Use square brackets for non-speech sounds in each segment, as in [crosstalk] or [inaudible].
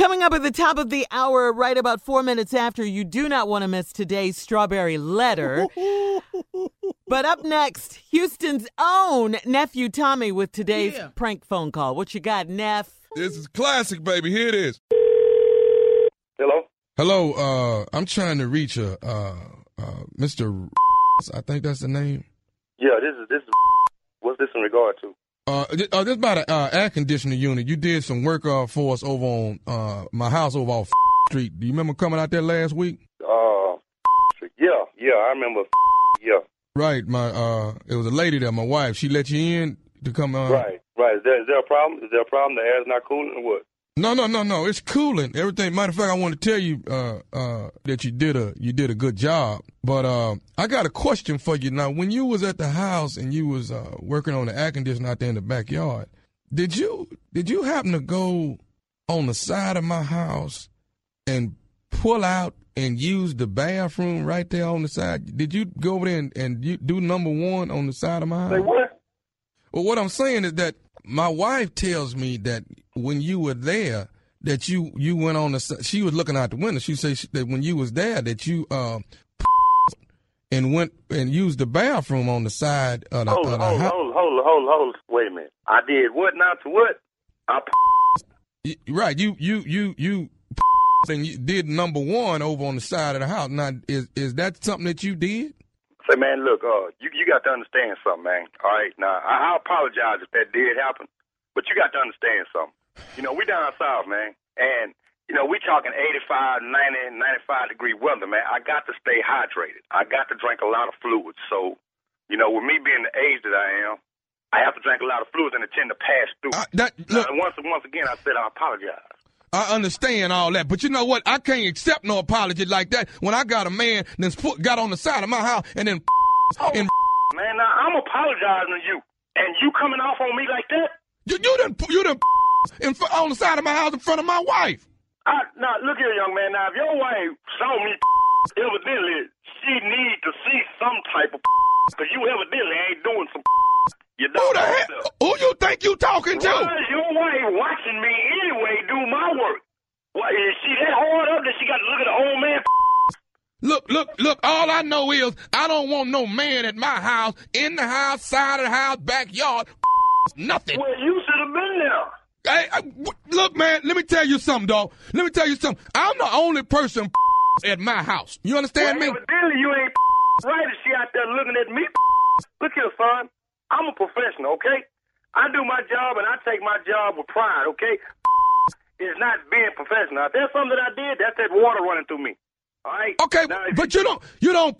Coming up at the top of the hour, right about four minutes after, you do not want to miss today's strawberry letter. [laughs] but up next, Houston's own nephew Tommy with today's Yeah. prank phone call. What you got, Neff? This is classic, baby. Here it is. Hello? Hello, uh, I'm trying to reach a uh, uh, Mr. I think that's the name. Yeah, this is this is what's this in regard to? Uh, uh, this about an uh, air conditioner unit. You did some work uh, for us over on uh, my house over off [laughs] Street. Do you remember coming out there last week? Uh yeah, yeah, I remember [laughs] yeah. Right, my uh, it was a lady there, my wife. She let you in to come. Uh, Right, right. Is there is there a problem? Is there a problem? The air's not cooling or what? No, no, no, no. It's cooling. Everything. Matter of fact, I want to tell you uh, uh, that you did a you did a good job. But uh, I got a question for you now. When you was at the house and you was uh, working on the air conditioner out there in the backyard, did you did you happen to go on the side of my house and pull out and use the bathroom right there on the side? Did you go over there and, and you do number one on the side of my house? Say what? Well, what I'm saying is that my wife tells me that when you were there, that you you went on the. She was looking out the window. She says that when you was there, that you uh [laughs] and went and used the bathroom on the side of the, Hold, of the hold, house. hold, hold, hold, hold. Wait a minute. I did what not to what? I Right, you you you you [laughs] and you did number one over on the side of the house. Now, is is that something that you did? say, man, look, uh, you you got to understand something, man. All right, now I, I apologize if that did happen, but you got to understand something. You know, we down south, man, and you know we talking 85, 90, 95 degree weather, man. I got to stay hydrated. I got to drink a lot of fluids. So, you know, with me being the age that I am, I have to drink a lot of fluids and it tend to pass through. I, that look, and once once again, I said I apologize. I understand all that, but you know what? I can't accept no apology like that when I got a man that's put, got on the side of my house and then oh, and Man, now I'm apologizing to you, and you coming off on me like that? you you done you done in fr- on the side of my house in front of my wife. I, now, look here, young man. Now, if your wife saw me, [laughs] evidently, she need to see some type of [laughs] because you evidently ain't doing some [laughs] you Who the hell? Who you think you talking to? Why is your wife watching me anyway do my work? Why, is she that hard up that she got to look at the old man? Look, look, look. All I know is I don't want no man at my house, in the house, side of the house, backyard. Nothing. Well, you should have been there. Hey, I- look, man. Let me tell you something, dog. Let me tell you something. I'm the only person [laughs] at my house. You understand well, me? evidently, you ain't [laughs] right if she out there looking at me. [laughs] Look here, son. I'm a professional, okay? I do my job and I take my job with pride, okay? It's not being professional. If there's something that I did, that's that water running through me. All right? Okay, Now, but you don't you don't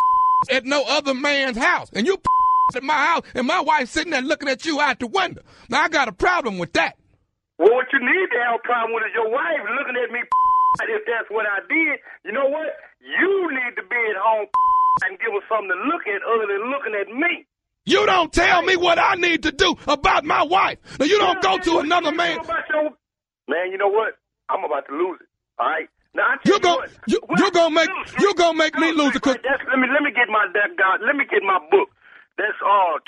at no other man's house, and you at my house, and my wife sitting there looking at you out the window. Now I got a problem with that. Well, what you need to have a problem with is your wife looking at me. [laughs] If that's what I did, you know what? You need to be at home [laughs] and give us something to look at other than looking at me. You don't tell me what I need to do about my wife. Now you don't go to another man. your- [laughs] Man, you know what? I'm about to lose it. All right. Now I tell You you gon- what, you- you gonna make- you gonna make me lose it, 'cause- let me let me get my that God. Let me get my book. That's all.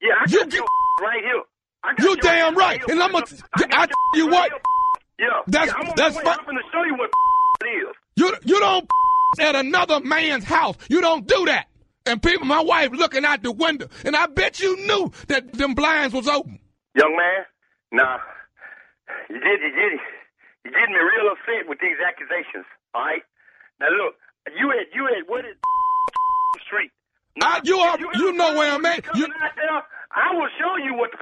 yeah, I You got get- you right here. You you damn right. And I'ma- I tell you what. Yeah, That's- yeah, I'm that's fine. I'm going to show you what it is. You you don't [laughs] at another man's house. You don't do that. And people, my wife looking out the window, and I bet you knew that them blinds was open. Young man, nah, you did, you did, you getting me real upset with these accusations. All right, now look, you at you at what is [laughs] street? I- you are- If you know where I'm at. You- out there, I will show you what the.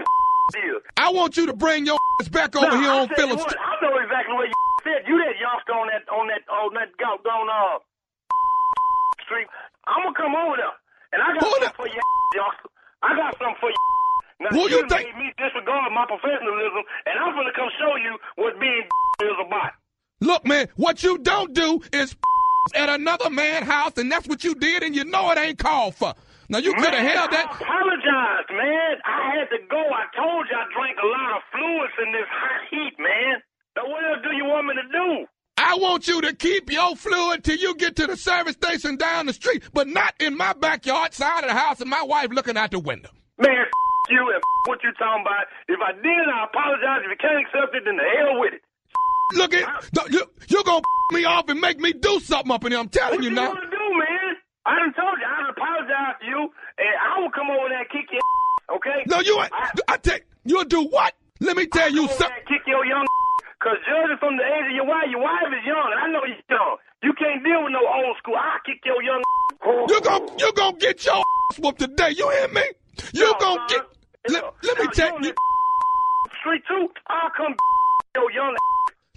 I want you to bring your [laughs] ass back over Now, here I on Phillips. what. I know exactly what you [laughs] said. You that youngster on that on that on that doggone uh [laughs] street. I'm gonna come over there, and I got Who something the- for you, youngster. I got something for you. Now, Who you think- made me disregard my professionalism, and I'm gonna come show you what being is about. Look, man, what you don't do is at another man's house, and that's what you did, and you know it ain't called for. Now you could have held that. Man. I had to go. I told you I drank a lot of fluids in this hot heat, man. Now, what else do you want me to do? I want you to keep your fluid till you get to the service station down the street, but not in my backyard side of the house and my wife looking out the window. Man, you and what you talking about. If I did, I apologize. If you can't accept it, then the hell with it. look at you. You're gonna me off and make me do something up in here. I'm telling What you you now. want to do, man? I done told you. I done apologized to you, and I will come over there and kick your okay? No, you ain't. I, I take. You'll do what? Let me tell you come over something. kick your young Cause judging from the age of your wife, your wife is young, and I know you're young. You can't deal with no old school. I'll kick your young You gon' you gonna get your whooped today. You hear me? You No, gonna get. Let, No, let me no, tell you you. Street too. I'll come your young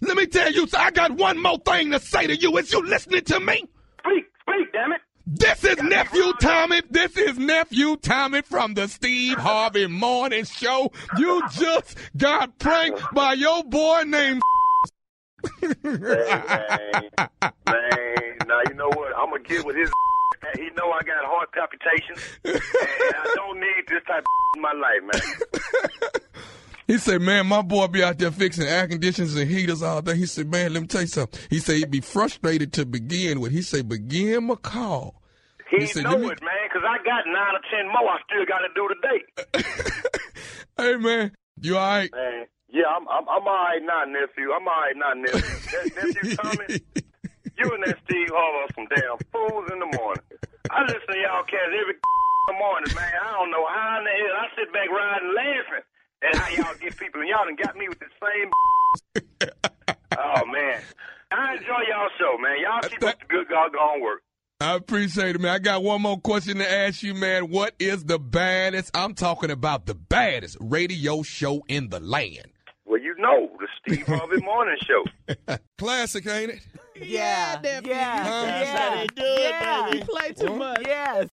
Let me tell you. I got one more thing to say to you. Is you listening to me? Speak, speak, damn it. This is nephew Tommy. This is nephew Tommy from the Steve Harvey Morning Show. You just got pranked by your boy named. Hey, man, man. Now you know what? I'm gonna get with his. He know I got heart palpitations, and I don't need this type of in my life, man. He said, man, my boy be out there fixing air conditioners and heaters all day. He said, man, let me tell you something. He said he'd be frustrated to begin with. He said, begin give a call. He, said, know me- it, man, because I got nine or ten more I still got to do today. [laughs] Hey, man, you all right? Man, yeah, I'm I'm, I'm all right now, nephew. I'm all right now, nephew. Nephew Tommy, [laughs] you and that Steve Harvey are some damn fools in the morning. I listen to y'all cats every [laughs] morning, man. I don't know how in the hell I sit back riding laughing at how y'all get people, and y'all done got me with the same. oh man, I enjoy y'all show, man. Y'all keep up the good doggone work. I appreciate it, man. I got one more question to ask you, man. What is the baddest? I'm talking about the baddest radio show in the land. Well, you know the Steve Harvey [laughs] Morning Show. Classic, ain't it? Yeah, yeah, nephew. yeah, That's how they do it, yeah. baby. Play too much. Yes.